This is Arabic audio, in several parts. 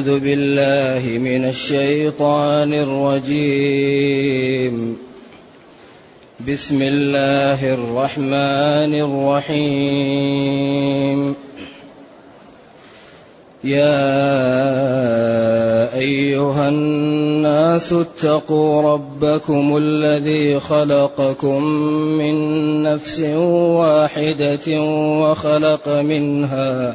أعوذ بالله من الشيطان الرجيم. بسم الله الرحمن الرحيم. يا أيها الناس اتقوا ربكم الذي خلقكم من نفس واحدة وخلق منها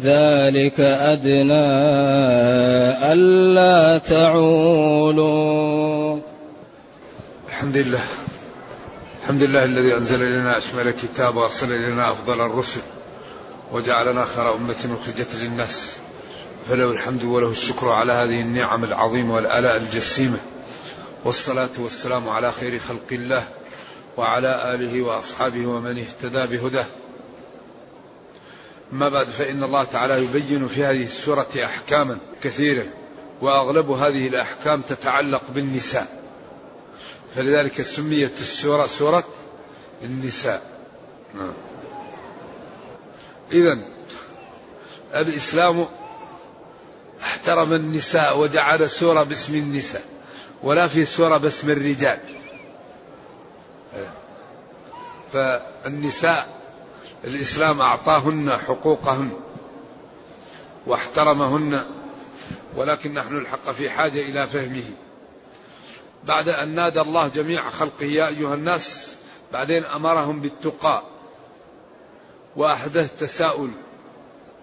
ذلك أدنى ألا تعولوا. الحمد لله. الحمد لله الذي أنزل إلينا أشمل كتاب وأرسل إلينا أفضل الرسل وجعلنا خير أمة أخرجت للناس. فله الحمد وله الشكر على هذه النعم العظيمة والآلاء الجسيمة. والصلاة والسلام على خير خلق الله وعلى آله وأصحابه ومن اهتدى بهداه. أما بعد فإن الله تعالى يبين في هذه السورة أحكاما كثيرة وأغلب هذه الأحكام تتعلق بالنساء. فلذلك سميت السورة سورة النساء. نعم. إذا الإسلام احترم النساء وجعل سورة باسم النساء ولا في سورة باسم الرجال. فالنساء الإسلام أعطاهن حقوقهن واحترمهن ولكن نحن الحق في حاجة إلى فهمه. بعد أن نادى الله جميع خلقه يا أيها الناس بعدين أمرهم بالتقى وأحدث تساؤل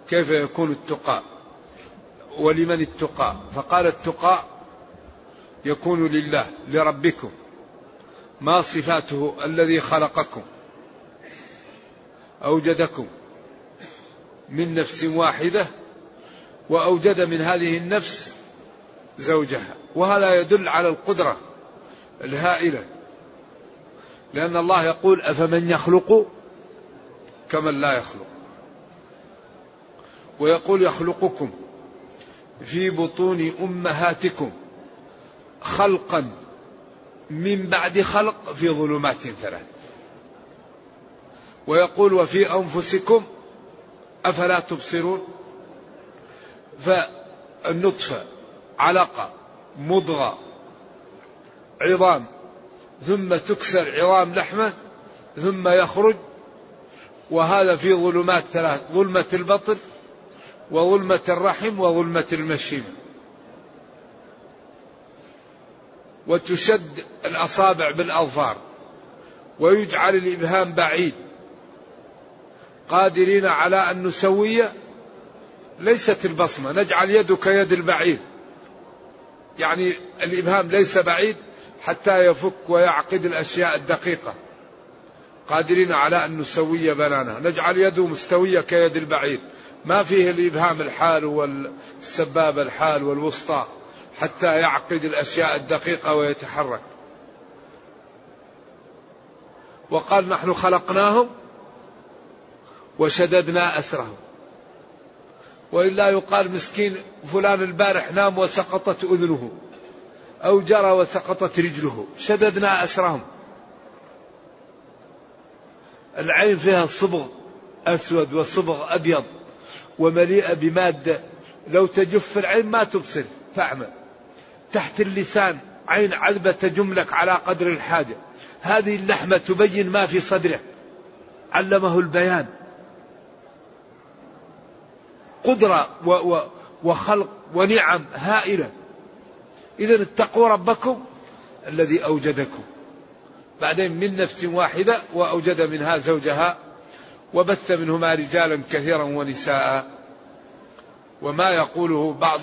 كيف يكون التقى؟ ولمن التقى؟ فقال التقى يكون لله لربكم ما صفاته الذي خلقكم. أوجدكم من نفس واحدة وأوجد من هذه النفس زوجها وهذا يدل على القدرة الهائلة لأن الله يقول أفمن يخلق كمن لا يخلق ويقول يخلقكم في بطون أمهاتكم خلقا من بعد خلق في ظلمات ثلاث. ويقول وفي أنفسكم أفلا تبصرون؟ فالنطفة علقة مضغة عظام ثم تكسر عظام لحمة ثم يخرج وهذا في ظلمات ثلاث ظلمة البطن وظلمة الرحم وظلمة المشيم. وتشد الأصابع بالأظفار ويجعل الإبهام بعيد. قادرين على أن نسوي ليست البصمة. نجعل يدك يد البعيد يعني الإبهام ليس بعيد حتى يفك ويعقد الأشياء الدقيقة. قادرين على أن نسوي بنانه نجعل يده مستوية كيد البعيد ما فيه الإبهام الحال والسبابة الحال والوسطى حتى يعقد الأشياء الدقيقة ويتحرك. وقال نحن خلقناهم وشددنا أسرهم وإلا يقال مسكين فلان البارح نام وسقطت أذنه أو جرى وسقطت رجله. شددنا أسرهم. العين فيها صبغ أسود وصبغ أبيض ومليئة بمادة. لو تجف العين ما تبصر فأعمى تحت اللسان عين عذبة تجملك على قدر الحاجة. هذه اللحمة تبين ما في صدرك علمه البيان. قدرة وخلق ونعم هائلة. إذا اتقوا ربكم الذي أوجدكم. بعدين من نفس واحدة وأوجد منها زوجها وبث منهما رجالا كثيرا ونساء. وما يقوله بعض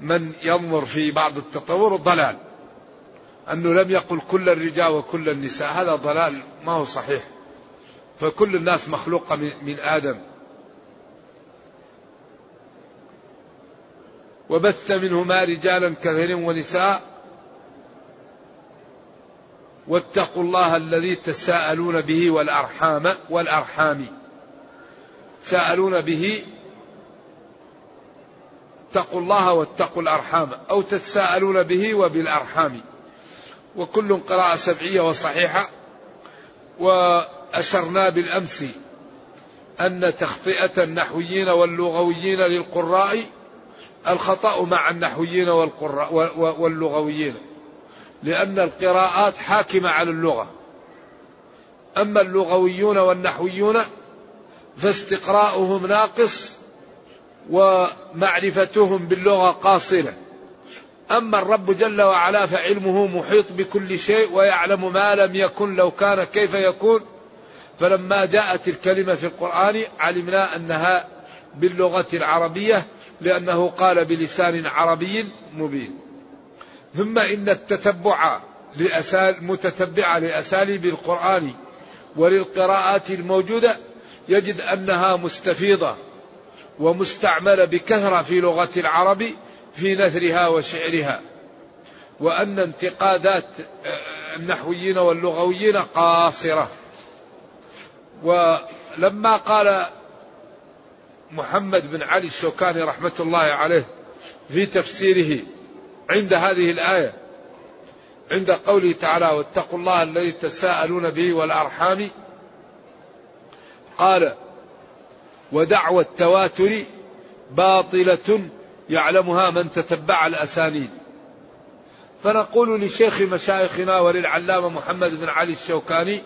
من ينظر في بعض التطور ضلال. أنه لم يقل كل الرجال وكل النساء. هذا ضلال ما هو صحيح. فكل الناس مخلوقة من آدم. وبث منهما رجالا كثيرا ونساء. واتقوا الله الذي تساءلون به والأرحام والأرحام. تساءلون به اتقوا الله واتقوا الأرحام. أو تتساءلون به وبالأرحام. وكل قراءة سبعية وصحيحة. وأشرنا بالأمس أن تخطئة النحويين واللغويين للقراء الخطأ مع النحويين والقراء واللغويين لأن القراءات حاكمة على اللغة. أما اللغويون والنحويون فاستقراؤهم ناقص ومعرفتهم باللغة قاصرة أما الرب جل وعلا فعلمه محيط بكل شيء ويعلم ما لم يكن لو كان كيف يكون. فلما جاءت الكلمة في القرآن علمنا أنها باللغة العربية لأنه قال بلسان عربي مبين. ثم إن التتبع لأسال متتبعة لأساليب القرآن وللقراءات الموجودة يجد أنها مستفيضة ومستعملة بكثرة في لغة العرب في نثرها وشعرها. وأن انتقادات النحويين واللغويين قاصرة. ولما قال محمد بن علي الشوكاني رحمة الله عليه في تفسيره عند هذه الآية عند قوله تعالى واتقوا الله الذي تساءلون به والأرحام قال ودعوى التواتر باطلة يعلمها من تتبع الأسانيد فنقول لشيخ مشايخنا وللعلامة محمد بن علي الشوكاني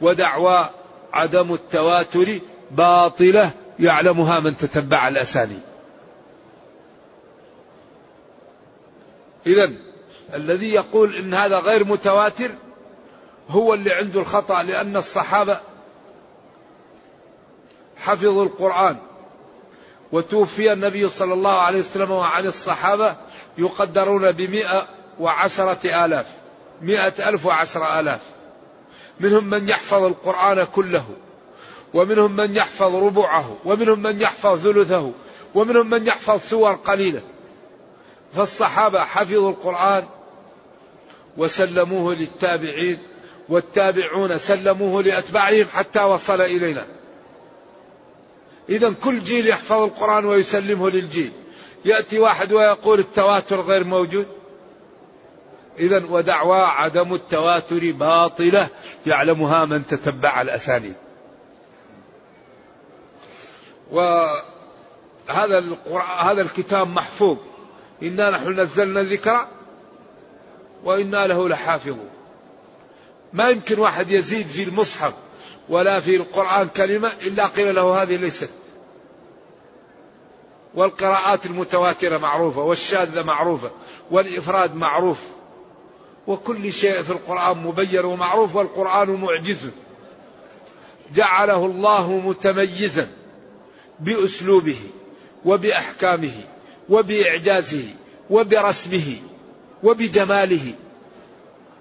ودعوى عدم التواتر باطلة يعلمها من تتبع الأسانيد. إذا الذي يقول إن هذا غير متواتر هو اللي عنده الخطأ لأن الصحابة حفظوا القرآن. وتوفي النبي صلى الله عليه وسلم وعن الصحابة يقدرون بمئة وعشرة آلاف مئة ألف وعشرة آلاف. منهم من يحفظ القرآن كله. ومنهم من يحفظ ربعه ومنهم من يحفظ ثلثه ومنهم من يحفظ سور قليلة. فالصحابة حفظوا القرآن وسلموه للتابعين والتابعون سلموه لأتباعهم حتى وصل إلينا. اذا كل جيل يحفظ القرآن ويسلمه للجيل. يأتي واحد ويقول التواتر غير موجود. اذا ودعوى عدم التواتر باطلة يعلمها من تتبع الأسانيد. وهذا هذا الكتاب محفوظ. إنا نحن نزلنا الذكر وإنا له لحافظون. ما يمكن واحد يزيد في المصحف ولا في القرآن كلمة إلا قيل له هذه ليست. والقراءات المتواترة معروفة والشاذة معروفة والإفراد معروف. وكل شيء في القرآن مبين ومعروف والقرآن معجز. جعله الله متميزا. بأسلوبه وبأحكامه وبإعجازه وبرسمه وبجماله.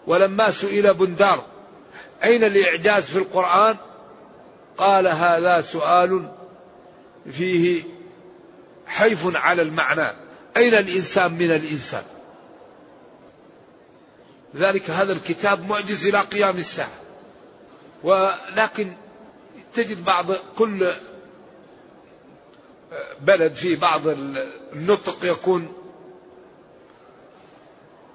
ولما سئل بندار أين الإعجاز في القرآن؟ قال هذا سؤال فيه حيف على المعنى. أين الإنسان من الإنسان؟ ذلك هذا الكتاب معجز إلى قيام الساعة. ولكن تجد بعض كل بلد في بعض النطق يكون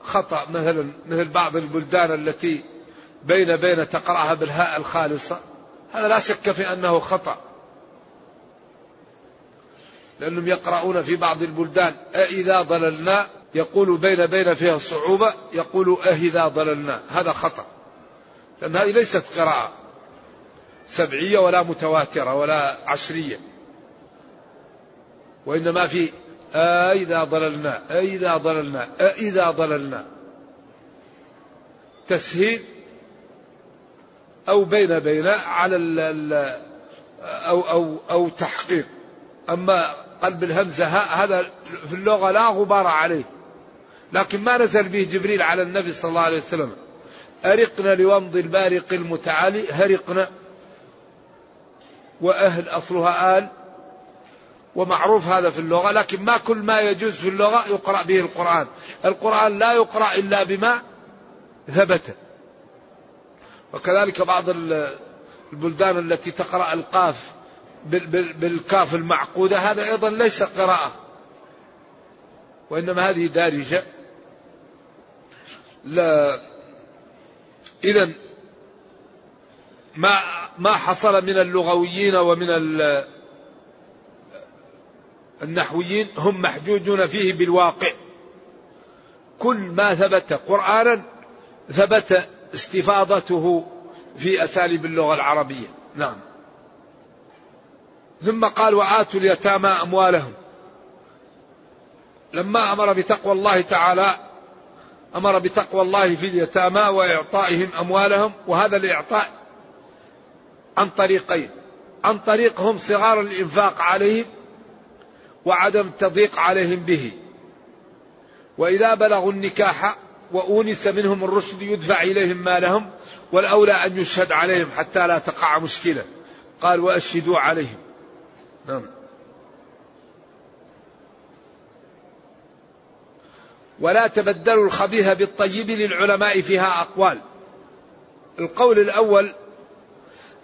خطأ مثلا مثل بعض البلدان التي بين بين تقرأها بالهاء الخالصة. هذا لا شك في أنه خطأ. لأنهم يقرؤون في بعض البلدان أإذا ضللنا؟ يقول بين بين فيها صعوبة يقول أهذا ضللنا. هذا خطأ. لأن هذه ليست قراءة سبعية ولا متواترة ولا عشرية. وإنما في أإذا ضللنا أإذا ضللنا أإذا ضللنا. تسهيل أو بين بين على ال أو أو أو تحقيق. أما قلب الهمزة هذا في اللغة لا غبار عليه. لكن ما نزل به جبريل على النبي صلى الله عليه وسلم. أرقنا لومض البارق المتعالي هرقنا. وأهل أصلها آل. ومعروف هذا في اللغة لكن ما كل ما يجوز في اللغة يقرأ به القرآن. القرآن لا يقرأ إلا بما ثبت. وكذلك بعض البلدان التي تقرأ القاف بالكاف المعقودة هذا أيضا ليس قراءة وإنما هذه دارجة. لا إذا ما ما حصل من اللغويين ومن النحويين هم محجوجون فيه بالواقع. كل ما ثبت قرآنا ثبت استفاضته في أساليب اللغة العربية. نعم. ثم قال وآتوا اليتامى أموالهم. لما أمر بتقوى الله تعالى أمر بتقوى الله في اليتامى وإعطائهم أموالهم وهذا الإعطاء عن طريقين. عن طريقهم صغار الإنفاق عليهم وعدم التضييق عليهم به. وإذا بلغوا النكاح وأونس منهم الرشد يدفع إليهم مالهم والأولى أن يشهد عليهم حتى لا تقع مشكلة. قال وأشهدوا عليهم. نعم. ولا تبدلوا الخبيث بالطيب للعلماء فيها أقوال. القول الأول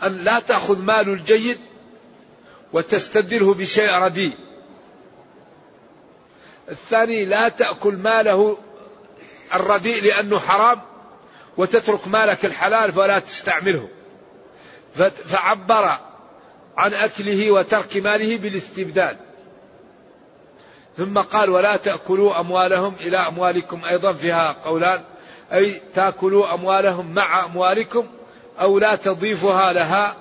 أن لا تأخذ مال الجيد وتستبدله بشيء رديء. الثاني لا تأكل ماله الرديء لأنه حرام وتترك مالك الحلال فلا تستعمله. فعبر عن أكله وترك ماله بالاستبدال. ثم قال ولا تأكلوا أموالهم إلى أموالكم أيضا فيها قولان. أي تأكلوا أموالهم مع أموالكم أو لا تضيفها لها.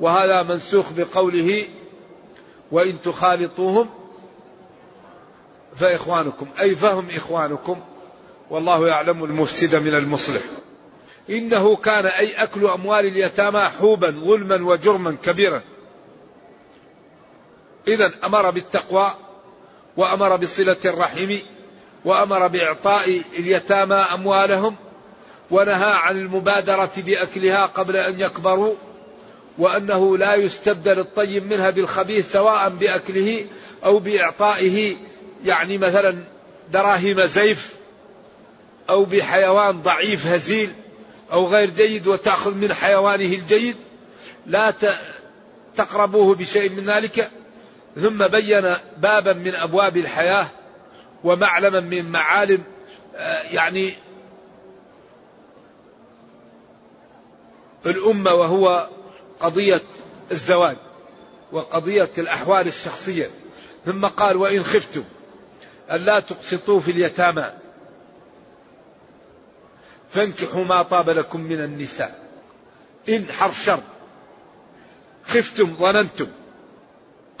وهذا منسوخ بقوله وإن تخالطوهم فإخوانكم أي فهم إخوانكم والله يعلم المفسد من المصلح. إنه كان أي أكل أموال اليتامى حوبا ظلما وجرما كبيرا. إذا أمر بالتقوى وأمر بصلة الرحم وأمر بإعطاء اليتامى أموالهم ونهى عن المبادرة بأكلها قبل أن يكبروا وأنه لا يستبدل الطيب منها بالخبيث سواء بأكله أو بإعطائه يعني مثلا دراهم زيف أو بحيوان ضعيف هزيل أو غير جيد وتأخذ من حيوانه الجيد لا تقربوه بشيء من ذلك. ثم بين بابا من أبواب الحياة ومعلما من معالم. آه، يعني الأمة وهو قضية الزواج وقضية الأحوال الشخصية. ثم قال وإن خفتم. ألا تقسطوا في اليتامى. فانكحوا ما طاب لكم من النساء. إن حرف شر خفتم ظننتم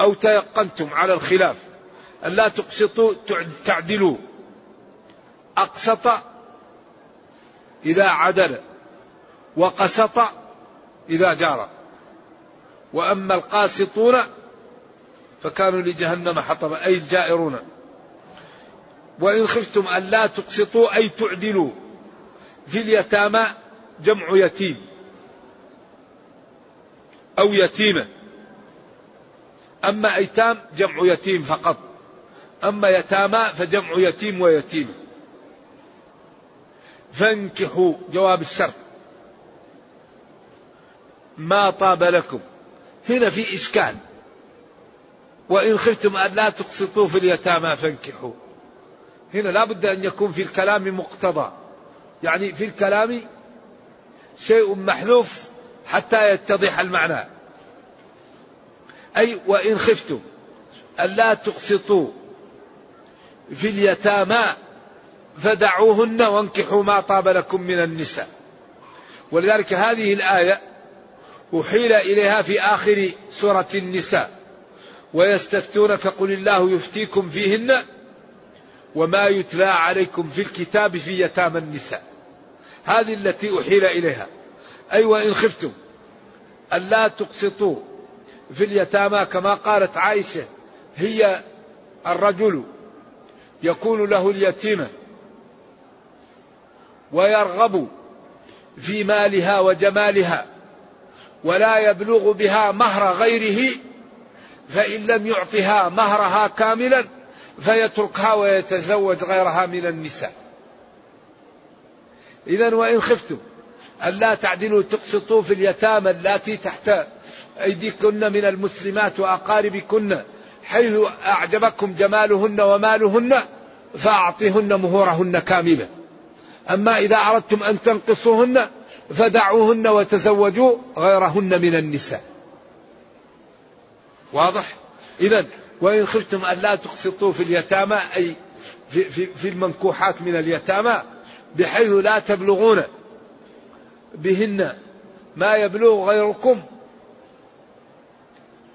أو تيقنتم على الخلاف أن لا تقسطوا تعدلوا. أقسط إذا عدل وقسط إذا جار. وأما القاسطون فكانوا لجهنم حطبا أي الجائرون. وإن خفتم أن لا تقسطوا أي تعدلوا. في اليتامى جمع يتيم. أو يتيمة. أما أيتام جمع يتيم فقط. أما يتامى فجمع يتيم ويتيمة فانكحوا جواب الشرط. ما طاب لكم. هنا في إشكال. وإن خفتم أن لا تقسطوا في اليتامى فانكحوا. هنا لا بد أن يكون في الكلام مقتضى. يعني في الكلام شيء محذوف حتى يتضح المعنى. أي وإن خفتم ألا تقسطوا في اليتامى فدعوهن وانكحوا ما طاب لكم من النساء. ولذلك هذه الآية أحيل إليها في آخر سورة النساء. ويستفتونك قل الله يفتيكم فيهن وما يتلى عليكم في الكتاب في يتامى النساء. هذه التي أحيل إليها. أي وإن خفتم. ألا تقسطوا في اليتامى كما قالت عائشة. هي الرجل يكون له اليتيمة ويرغب في مالها وجمالها ولا يبلغ بها مهر غيره فإن لم يعطها مهرها كاملا فيتركها ويتزوج غيرها من النساء. إذا وإن خفتم ألا تعدلوا تقسطوا في اليتامى اللاتي تحت أيديكن من المسلمات وأقاربكن حيث أعجبكم جمالهن ومالهن فأعطيهن مهورهن كاملة. أما إذا أردتم أن تنقصوهن فدعوهن وتزوجوا غيرهن من النساء. واضح؟ إذا وإن خفتم أن لا تقسطوا في اليتامى أي في, في, في المنكوحات من اليتامى بحيث لا تبلغون بهن ما يبلغ غيركم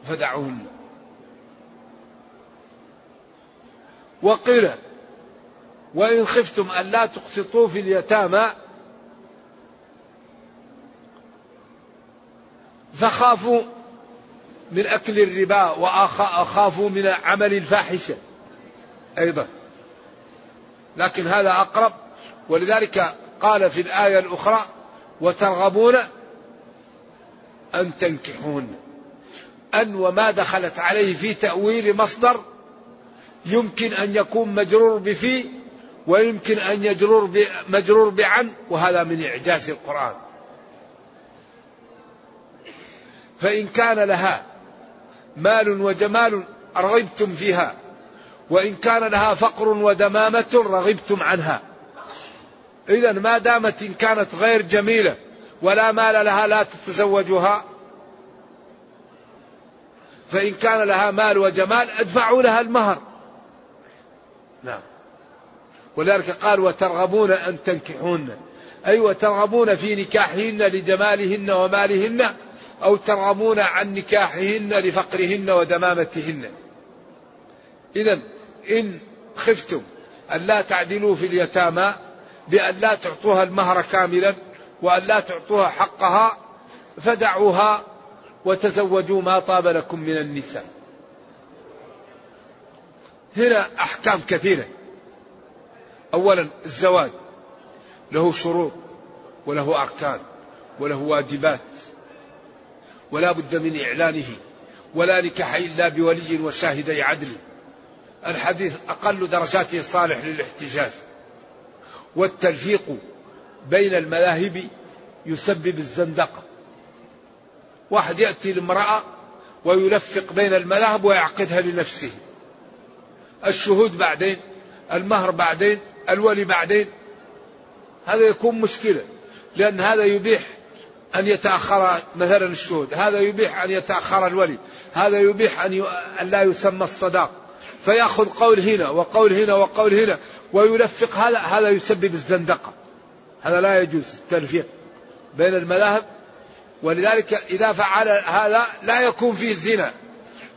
فدعوهن. وقيل وإن خفتم أن لا تقسطوا في اليتامى فخافوا من أكل الربا وأخافوا من عمل الفاحشة. أيضا. لكن هذا أقرب. ولذلك قال في الآية الأخرى وترغبون أن تنكحون. أن وما دخلت عليه في تأويل مصدر يمكن أن يكون مجرور بفي ويمكن أن يجرور مجرور بعن وهذا من إعجاز القرآن. فإن كان لها مال وجمال رغبتم فيها. وإن كان لها فقر ودمامة رغبتم عنها. إذا ما دامت إن كانت غير جميلة ولا مال لها لا تتزوجها فإن كان لها مال وجمال ادفعوا لها المهر. نعم. ولذلك قال وترغبون أن تنكحون. أي وترغبون في نكاحهن لجمالهن ومالهن أو ترغبون عن نكاحهن لفقرهن ودمامتهن. إذا إن خفتم أن لا تعدلوا في اليتامى بأن لا تعطوها المهر كاملا وأن لا تعطوها حقها فدعوها وتزوجوا ما طاب لكم من النساء. هنا أحكام كثيرة. أولا الزواج. له شروط وله أركان وله واجبات. ولا بد من إعلانه ولا نكاح إلا بولي وشاهدي عدل. الحديث أقل درجاته صالح للاحتجاج. والتلفيق بين المذاهب يسبب الزندقة واحد يأتي لامرأة ويلفق بين المذاهب ويعقدها لنفسه. الشهود بعدين المهر بعدين الولي بعدين. هذا يكون مشكلة لأن هذا يبيح أن يتأخر مثلا الشهود. هذا يبيح أن يتأخر الولي. هذا يبيح أن, ي... أن لا يسمى الصداق. فيأخذ قول هنا وقول هنا وقول هنا ويلفق. هذا هذا يسبب الزندقة. هذا لا يجوز التلفيق بين المذاهب. ولذلك إذا فعل هذا لا يكون فيه زنا.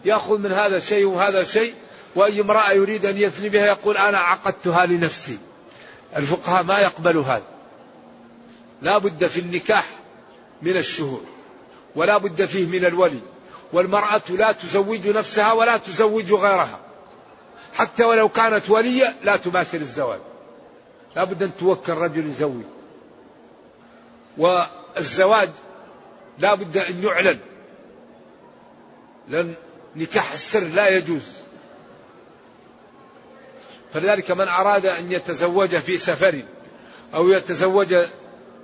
يأخذ من هذا شيء وهذا شيء. وأي امرأة يريد أن يزني بها يقول أنا عقدتها لنفسي. الفقهاء ما يقبلوا هذا. لا بد في النكاح من الشهود ولا بد فيه من الولي والمرأة لا تزوج نفسها ولا تزوج غيرها حتى ولو كانت ولية لا تباشر الزواج لا بد أن توكل رجل يزوج والزواج لا بد أن يعلن لأن نكاح السر لا يجوز فلذلك من أراد أن يتزوج في سفر أو يتزوج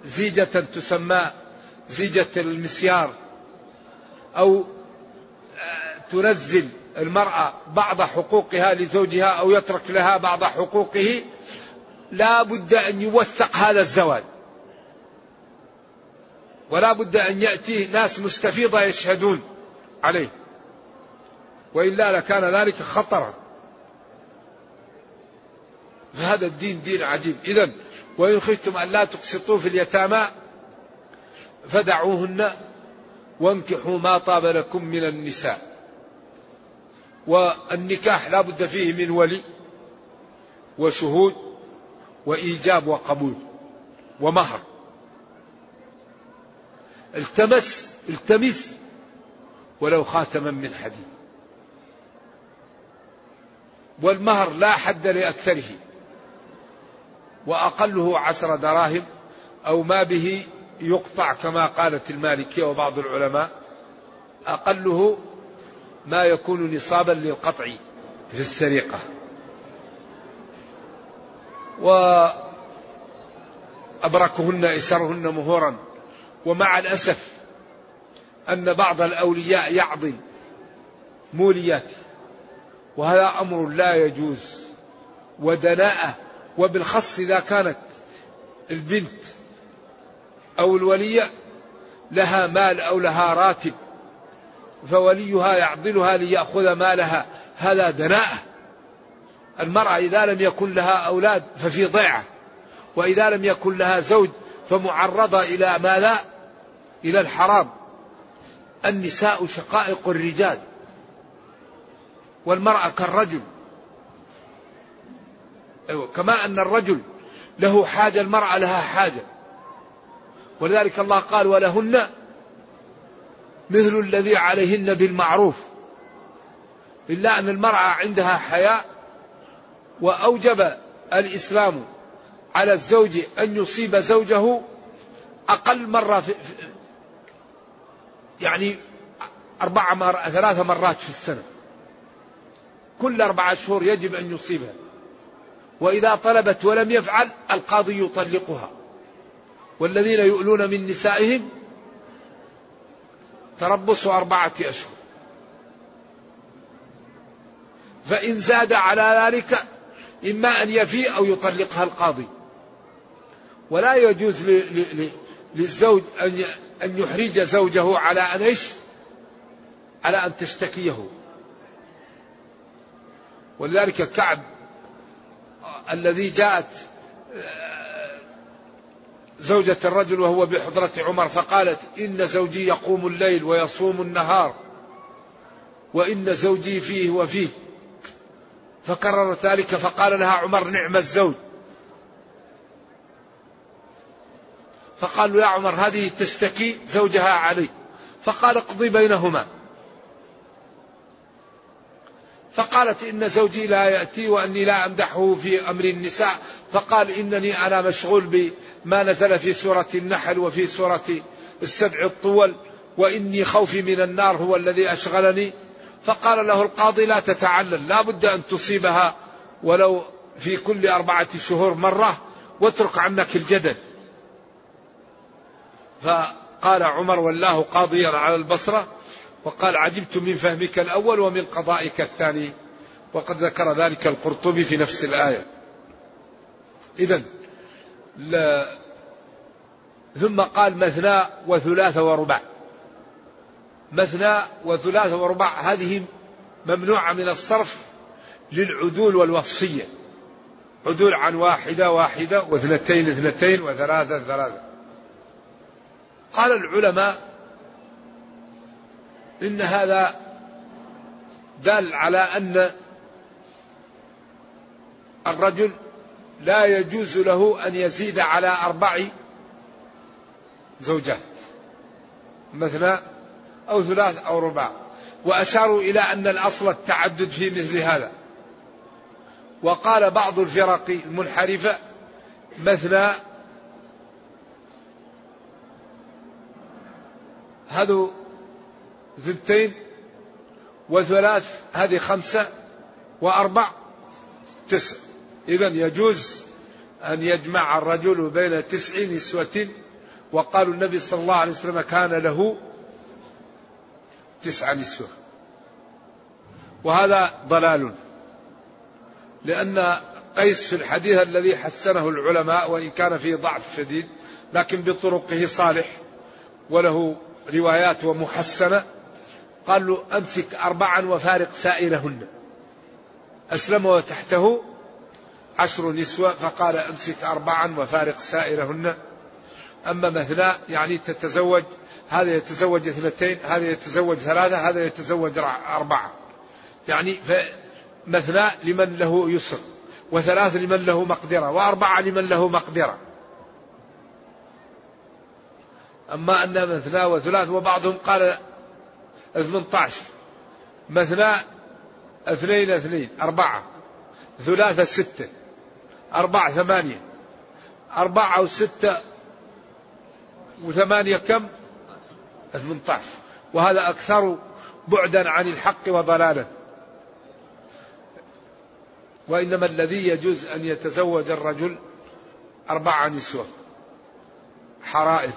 زيجة تسمى زيجة المسيار أو تنزل المرأة بعض حقوقها لزوجها أو يترك لها بعض حقوقه لا بد أن يوثق هذا الزواج. ولا بد أن يأتي ناس مستفيضة يشهدون عليه. وإلا لكان ذلك خطرا. فهذا الدين دين عجيب. إذا وإن خفتم أن لا تقسطوا في اليتامى فدعوهن وانكحوا ما طاب لكم من النساء. والنكاح لا بد فيه من ولي وشهود وإيجاب وقبول ومهر. التمس التمس ولو خاتما من حديد. والمهر لا حد لأكثره. وأقله عشر دراهم أو ما به يقطع كما قالت المالكية وبعض العلماء أقله ما يكون نصابا للقطع في السرقة. وأبركهن إسرهن مهورا. ومع الأسف أن بعض الأولياء يعضل موليات وهذا أمر لا يجوز. ودناءة. وبالخص إذا كانت البنت أو الولية لها مال أو لها راتب فوليها يعضلها ليأخذ مالها هذا دناءة. المرأة إذا لم يكن لها أولاد ففي ضيعة وإذا لم يكن لها زوج فمعرضة إلى ما لا إلى الحرام. النساء شقائق الرجال والمرأة كالرجل. أيوة كما أن الرجل له حاجة المرأة لها حاجة. ولذلك الله قال ولهن مثل الذي عليهن بالمعروف. إلا أن المرأة عندها حياء وأوجب الإسلام على الزوج أن يصيب زوجه أقل مرة في يعني أربع مر... ثلاث مرات في السنة. كل أربعة شهور يجب أن يصيبها. وإذا طلبت ولم يفعل القاضي يطلقها. والذين يؤلون من نسائهم تربص أربعة أشهر. فإن زاد على ذلك إما أن يفيء أو يطلقها القاضي. ولا يجوز للزوج أن يحرج زوجه على أن إيش؟ على أن تشتكيه. ولذلك كعب الذي جاءت زوجة الرجل وهو بحضرة عمر فقالت إن زوجي يقوم الليل ويصوم النهار وإن زوجي فيه وفيه فكرر ذلك فقال لها عمر نعم الزوج فقال له يا عمر هذه تشتكي زوجها علي فقال اقضي بينهما فقالت إن زوجي لا يأتي وأني لا أمدحه في أمر النساء. فقال إنني أنا مشغول بما نزل في سورة النحل وفي سورة السبع الطول وإني خوفي من النار هو الذي أشغلني. فقال له القاضي لا تتعلل لا بد أن تصيبها ولو في كل أربعة شهور مرة واترك عنك الجدل. فقال عمر والله قاضيا على البصرة وقال عجبت من فهمك الأول ومن قضائك الثاني وقد ذكر ذلك القرطبي في نفس الآية. إذا لا ثم قال مثنى وثلاث ورباع مثنى وثلاث ورباع هذه ممنوعة من الصرف للعدول والوصفية. عدول عن واحدة واحدة واثنتين اثنتين وثلاثة ثلاثة. قال العلماء إن هذا دل على أن الرجل لا يجوز له أن يزيد على أربع زوجات مثنى أو ثلاث أو رباع وأشاروا إلى أن الأصل التعدد في مثل هذا. وقال بعض الفرق المنحرفة مثنى هذو ثنتين وثلاث هذه خمسة وأربع تسع. إذا يجوز أن يجمع الرجل بين تسع نسوة وقالوا النبي صلى الله عليه وسلم كان له تسع نسوة. وهذا ضلال لأن قيس في الحديث الذي حسنه العلماء وإن كان فيه ضعف شديد لكن بطرقه صالح وله روايات ومحسنة. قال له أمسك أربعا وفارق سائرهن أسلم وتحته عشر نسوة فقال أمسك أربعا وفارق سائرهن أما مثنى يعني تتزوج هذا يتزوج اثنتين هذا يتزوج ثلاثة هذا يتزوج أربعة. يعني مثنى لمن له يسر وثلاث لمن له مقدرة وأربعة لمن له مقدرة. أما أن مثنى وثلاث وبعضهم قال 18 مثنى اثنين اثنين أربعة. ثلاثة ستة. أربعة ثمانية. أربعة وستة وثمانية كم؟ 18 وهذا أكثر بعدا عن الحق وضلالا. وإنما الذي يجوز أن يتزوج الرجل أربع نسوة. حرائر.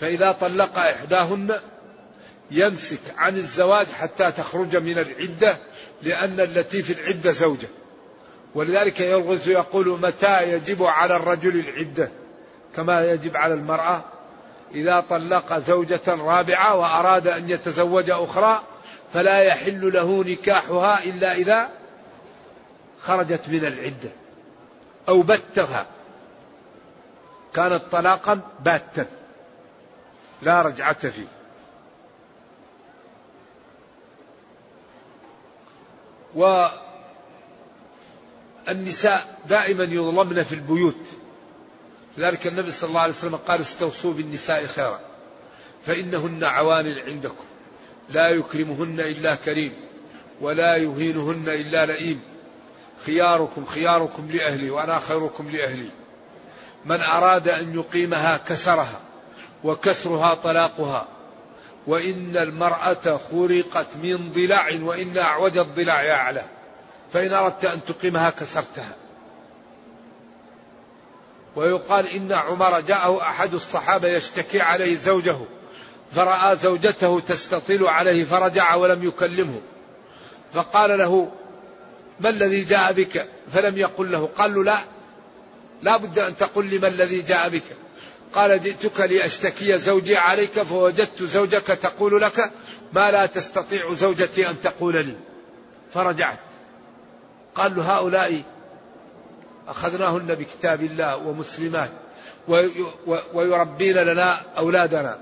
فإذا طلق إحداهن يمسك عن الزواج حتى تخرج من العدة لأن التي في العدة زوجة. ولذلك يلغز يقول متى يجب على الرجل العدة؟ كما يجب على المرأة إذا طلق زوجة رابعة وأراد أن يتزوج أخرى فلا يحل له نكاحها إلا إذا خرجت من العدة أو بتها كانت طلاقا باتا. لا رجعة فيه. والنساء دائما يظلمن في البيوت. لذلك النبي صلى الله عليه وسلم قال استوصوا بالنساء خيرا فإنهن عوان عندكم. لا يكرمهن إلا كريم ولا يهينهن إلا لئيم. خياركم خياركم لأهلي وأنا خيركم لأهلي. من أراد أن يقيمها كسرها وكسرها طلاقها. وإن المرأة خرقت من ضلع وإن أعوج الضلع أعلى فإن أردت أن تقيمها كسرتها. ويقال إن عمر جاءه أحد الصحابة يشتكي عليه زوجه فرأى زوجته تستطيل عليه فرجع ولم يكلمه. فقال له ما الذي جاء بك؟ فلم يقل له قال له لا لا بد أن تقل لي ما الذي جاء بك. قال جئتك لأشتكي زوجي عليك فوجدت زوجك تقول لك ما لا تستطيع زوجتي أن تقول لي. فرجعت. قال له هؤلاء أخذناهن بكتاب الله ومسلمات ويربين لنا أولادنا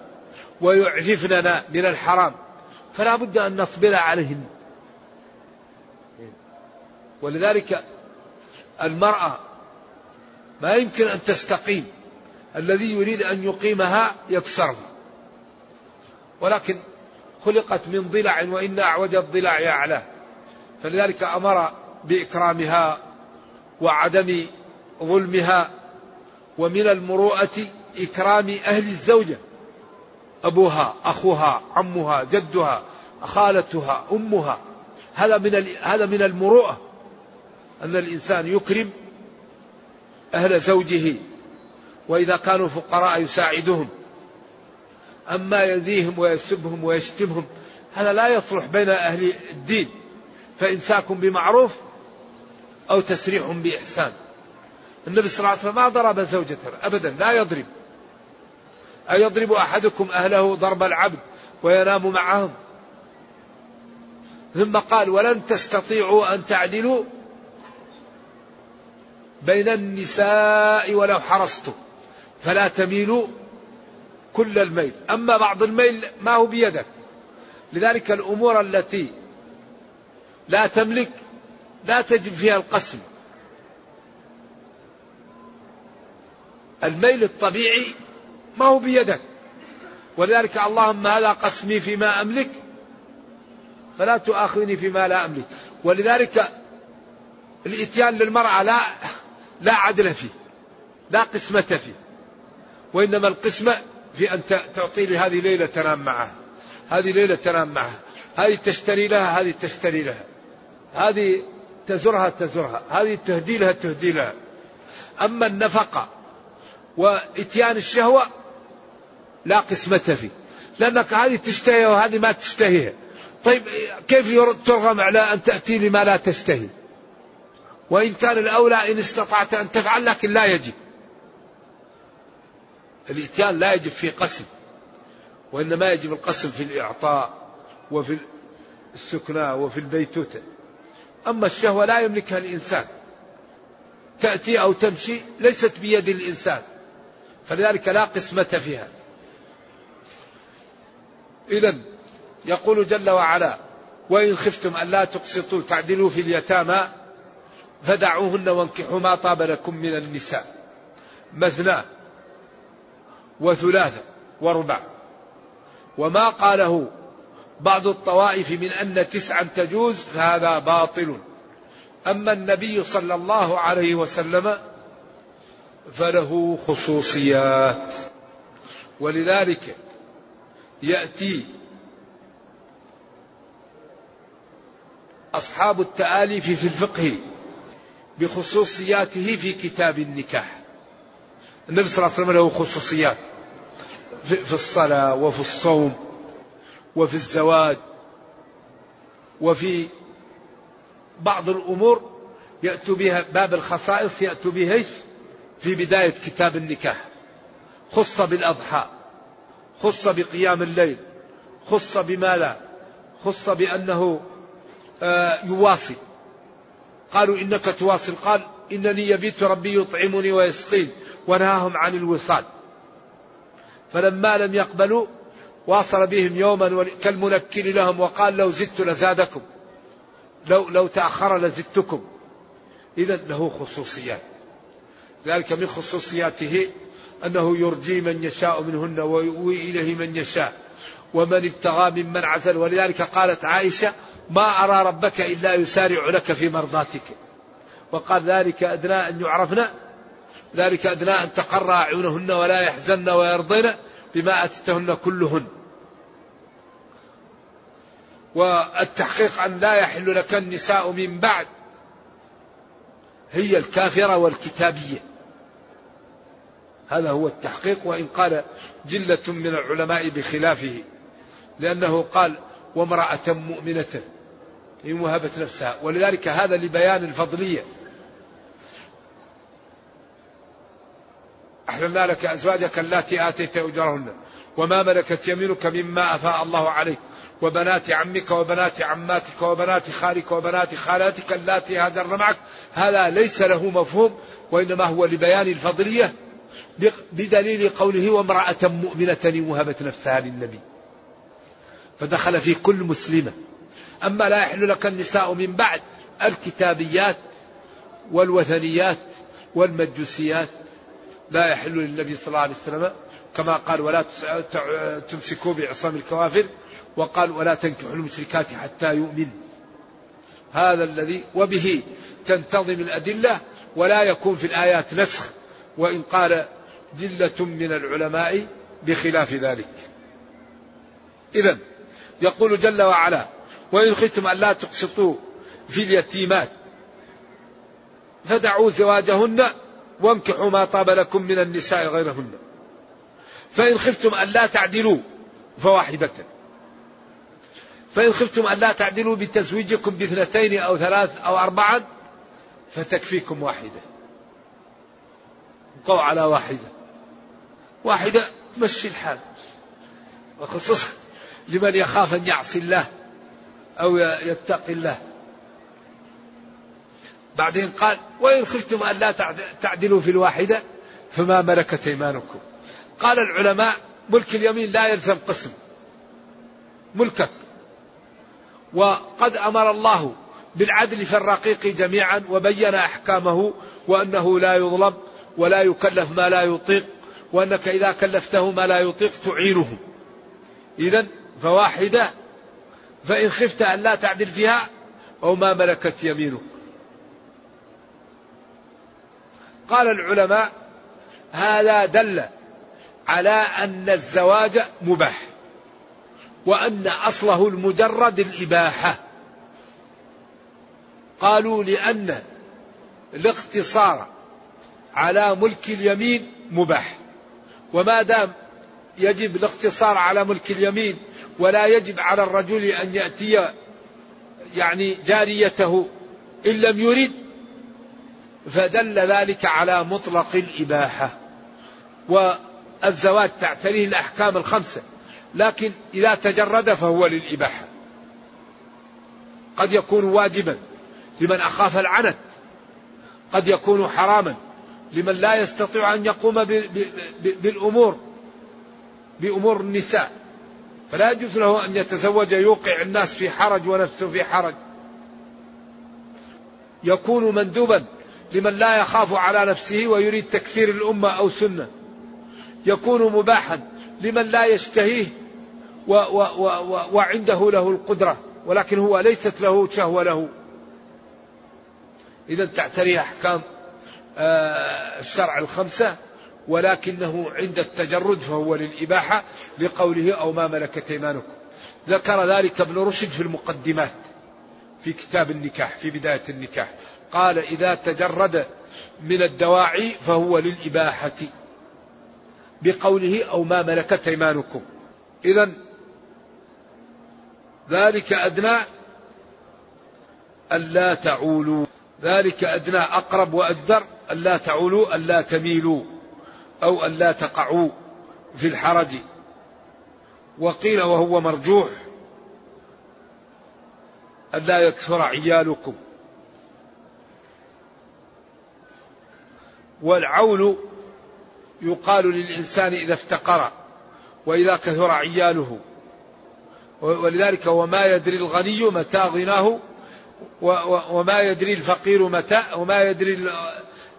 ويعففننا من الحرام. فلا بد أن نصبر عليهن. ولذلك المرأة ما يمكن أن تستقيم. الذي يريد أن يقيمها يكسرها ولكن خلقت من ضلع وإن أعوج الضلع أعلاه فلذلك أمر بإكرامها وعدم ظلمها ومن المروءة إكرام أهل الزوجة. أبوها أخوها عمها جدها خالتها أمها. هذا من هذا من المروءة. أن الإنسان يكرم أهل زوجه. وإذا كانوا فقراء يساعدهم أما يذيهم ويسبهم ويشتمهم هذا لا يصلح بين أهل الدين. فإمساك بمعروف أو تسريح بإحسان. النبي صلى الله عليه وسلم ما ضرب زوجته أبدا لا يضرب. أيضرب أحدكم أهله ضرب العبد وينام معهم؟ ثم قال ولن تستطيعوا أن تعدلوا بين النساء ولو حرصتم. فلا تميلوا كل الميل. أما بعض الميل ما هو بيدك. لذلك الأمور التي لا تملك لا تجب فيها القسم. الميل الطبيعي ما هو بيدك. ولذلك اللهم هذا قسمي فيما أملك فلا تؤاخذني فيما لا أملك. ولذلك الإتيان للمرأة لا لا عدل فيه لا قسمة فيه. وإنما القسمة في أن تعطي لي هذه ليلة تنام معها هذه ليلة تنام معها هذه تشتري لها هذه تشتري لها. هذه تزرها تزرها. هذه تهدي لها تهدي لها. أما النفقة وإتيان الشهوة لا قسمة فيه. لأنك هذه تشتهي وهذه ما تشتهيها طيب كيف ترغم على أن تأتي لما لا تشتهي؟ وإن كان الأولى إن استطعت أن تفعل لكن لا يجب. الإتيان لا يجب فيه قسم وإنما يجب القسم في الإعطاء وفي السكنى وفي البيتوتة. أما الشهوة لا يملكها الإنسان. تأتي أو تمشي ليست بيد الإنسان فلذلك لا قسمة فيها. إذا يقول جل وعلا وإن خفتم ألا تقسطوا تعدلوا في اليتامى فدعوهن وانكحوا ما طاب لكم من النساء. مثنى وثلاثة وربع. وما قاله بعض الطوائف من أن تسعا تجوز فهذا باطل. أما النبي صلى الله عليه وسلم فله خصوصيات. ولذلك يأتي أصحاب التآليف في الفقه بخصوصياته في كتاب النكاح. النبي صلى الله عليه وسلم له خصوصيات. في الصلاة وفي الصوم وفي الزواج وفي بعض الأمور يأتوا بها باب الخصائص يأتوا بها في بداية كتاب النكاح. خص بالأضحى خص بقيام الليل خص بماذا خص بأنه آه، يواصل قالوا إنك تواصل. قال إنني يبيت ربي يطعمني ويسقين ونهاهم عن الوصال. فلما لم يقبلوا واصل بهم يوما كالمنكر لهم وقال لو زدت لزادكم. لو لو تأخر لزدتكم. إذا له خصوصيات. ذلك من خصوصياته أنه يرجي من يشاء منهن ويؤوي إليه من يشاء. ومن ابتغى ممن عزل. ولذلك قالت عائشة ما أرى ربك إلا يسارع لك في مرضاتك. وقال ذلك أدنى أن يعرفن ذلك أدنى أن تقر أعينهن ولا يحزن ويرضين بما أتتهن كلهن. والتحقيق أن لا يحل لك النساء من بعد هي الكافرة والكتابية. هذا هو التحقيق وإن قال جلة من العلماء بخلافه لأنه قال وامرأة مؤمنة إن وهبت نفسها. ولذلك هذا لبيان الفضلية أحللنا لك أزواجك اللاتي آتيت أجرهن وما ملكت يمينك مما أفاء الله عليك. وبنات عمك وبنات عماتك وبنات خالك وبنات خالاتك اللاتي هاجرن معك. هذا ليس له مفهوم وإنما هو لبيان الفضلية بدليل قوله وامرأة مؤمنة وهبت نفسها للنبي. فدخل في كل مسلمة. أما لا يحل لك النساء من بعد الكتابيات والوثنيات والمجوسيات لا يحل للنبي صلى الله عليه وسلم كما قال ولا تمسكوا بعصام الكوافر وقال ولا تنكحوا المشركات حتى يؤمن. هذا الذي وبه تنتظم الأدلة ولا يكون في الآيات نسخ وإن قال جلة من العلماء بخلاف ذلك. إذا يقول جل وعلا وإن خفتم ألا تقسطوا في اليتيمات فدعوا زواجهن وانكحوا ما طاب لكم من النساء غيرهن. فإن خفتم ألا تعدلوا فواحدة فإن خفتم ألا تعدلوا بتزويجكم باثنتين أو ثلاث أو أربعا فتكفيكم واحدة. بقوا على واحدة. واحدة تمشي الحال. وخصوصا لمن يخاف أن يعصي الله أو يتقي الله. بعدين قال وإن خفتم أن لا تعدلوا في الواحدة فما ملكت أيمانكم. قال العلماء ملك اليمين لا يلزم قسم. ملكك. وقد أمر الله بالعدل في الرقيق جميعا وبين أحكامه وأنه لا يظلم ولا يكلف ما لا يطيق وأنك إذا كلفته ما لا يطيق تعينه. إذا فواحدة. فإن خفت أن لا تعدل فيها أو ما ملكت يمينك. قال العلماء هذا دل على أن الزواج مباح وأن أصله المجرد الإباحة. قالوا لأن الاقتصار على ملك اليمين مباح وما دام يجب الاقتصار على ملك اليمين ولا يجب على الرجل أن يأتي يعني جاريته إن لم يرد فدل ذلك على مطلق الإباحة. والزواج تعتريه الأحكام الخمسة لكن إذا تجرد فهو للإباحة. قد يكون واجبا لمن أخاف العنت قد يكون حراما لمن لا يستطيع أن يقوم بالأمور بأمور النساء. فلا يجوز له أن يتزوج يوقع الناس في حرج ونفسه في حرج. يكون مندوبا لمن لا يخاف على نفسه ويريد تكثير الأمة أو سنة. يكون مباحا لمن لا يشتهيه و و و و وعنده له القدرة ولكن هو ليست له شهوة له. إذا تعتري أحكام آه، الشرع الخمسة ولكنه عند التجرد فهو للإباحة لقوله أو ما ملكت أيمانكم. ذكر ذلك ابن رشد في المقدمات في كتاب النكاح في بداية النكاح. قال إذا تجرد من الدواعي فهو للإباحة بقوله أو ما ملكت أيمانكم. إذا ذلك أدنى ألا تعولوا. ذلك أدنى أقرب وأجدر ألا تعولوا ألا تميلوا أو ألا تقعوا في الحرج. وقيل وهو مرجوح ألا يكثر عيالكم. والعول يقال للإنسان إذا افتقر وإذا كثر عياله. ولذلك وما يدري الغني متى غناه وما يدري الفقير متى وما يدري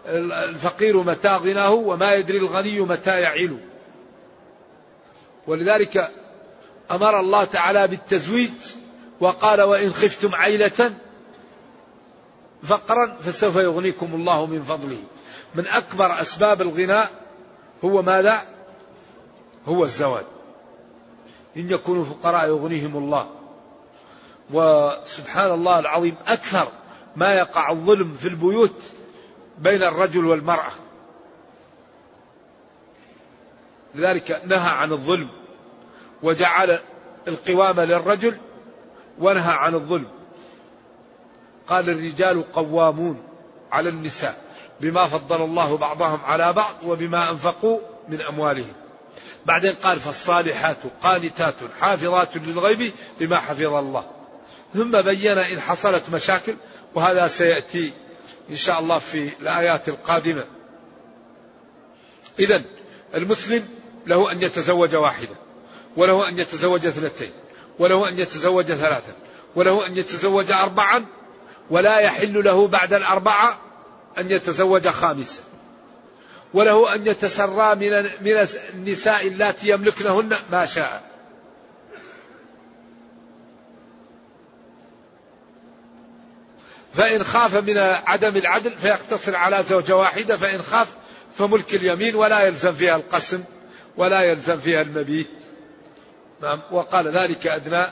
الفقير متى غناه وما يدري الغني متى يعيل. ولذلك أمر الله تعالى بالتزويج وقال وإن خفتم عيلة فقرا فسوف يغنيكم الله من فضله. من أكبر أسباب الغناء هو ماذا؟ هو الزواج. إن يكونوا فقراء يغنيهم الله. وسبحان الله العظيم أكثر ما يقع الظلم في البيوت بين الرجل والمرأة. لذلك نهى عن الظلم وجعل القوامة للرجل ونهى عن الظلم. قال الرجال قوامون على النساء. بما فضل الله بعضهم على بعض وبما أنفقوا من أموالهم. بعدين قال فالصالحات قانتات حافظات للغيب بما حفظ الله. ثم بين إن حصلت مشاكل وهذا سيأتي إن شاء الله في الآيات القادمة. إذا المسلم له أن يتزوج واحدة وله أن يتزوج اثنتين وله أن يتزوج ثلاثا وله أن يتزوج أربعا ولا يحل له بعد الأربعة أن يتزوج خامسا وله أن يتسرى من من النساء اللاتي يملكنهن ما شاء. فإن خاف من عدم العدل فيقتصر على زوجة واحدة فإن خاف فملك اليمين ولا يلزم فيها القسم ولا يلزم فيها المبيت. نعم وقال ذلك أدنى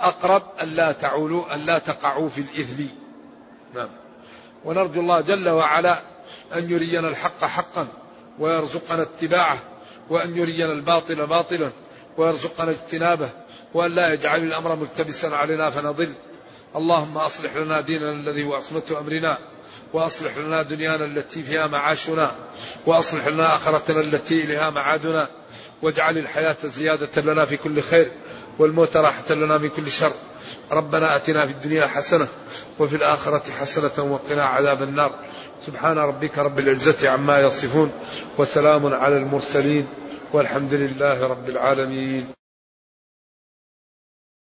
أقرب ألا تعولوا ألا تقعوا في الإثم نعم. ونرجو الله جل وعلا أن يرينا الحق حقا ويرزقنا اتباعه وأن يرينا الباطل باطلا ويرزقنا اجتنابه وأن لا يجعل الأمر ملتبسا علينا فنضل. اللهم أصلح لنا ديننا الذي هو عصمة أمرنا وأصلح لنا دنيانا التي فيها معاشنا وأصلح لنا آخرتنا التي إليها معادنا واجعل الحياة زيادة لنا في كل خير والموت راحة لنا من كل شر. ربنا أتنا في الدنيا حسنة وفي الآخرة حسنة وقنا عذاب النار. سبحان ربك رب العزة عما يصفون وسلام على المرسلين والحمد لله رب العالمين.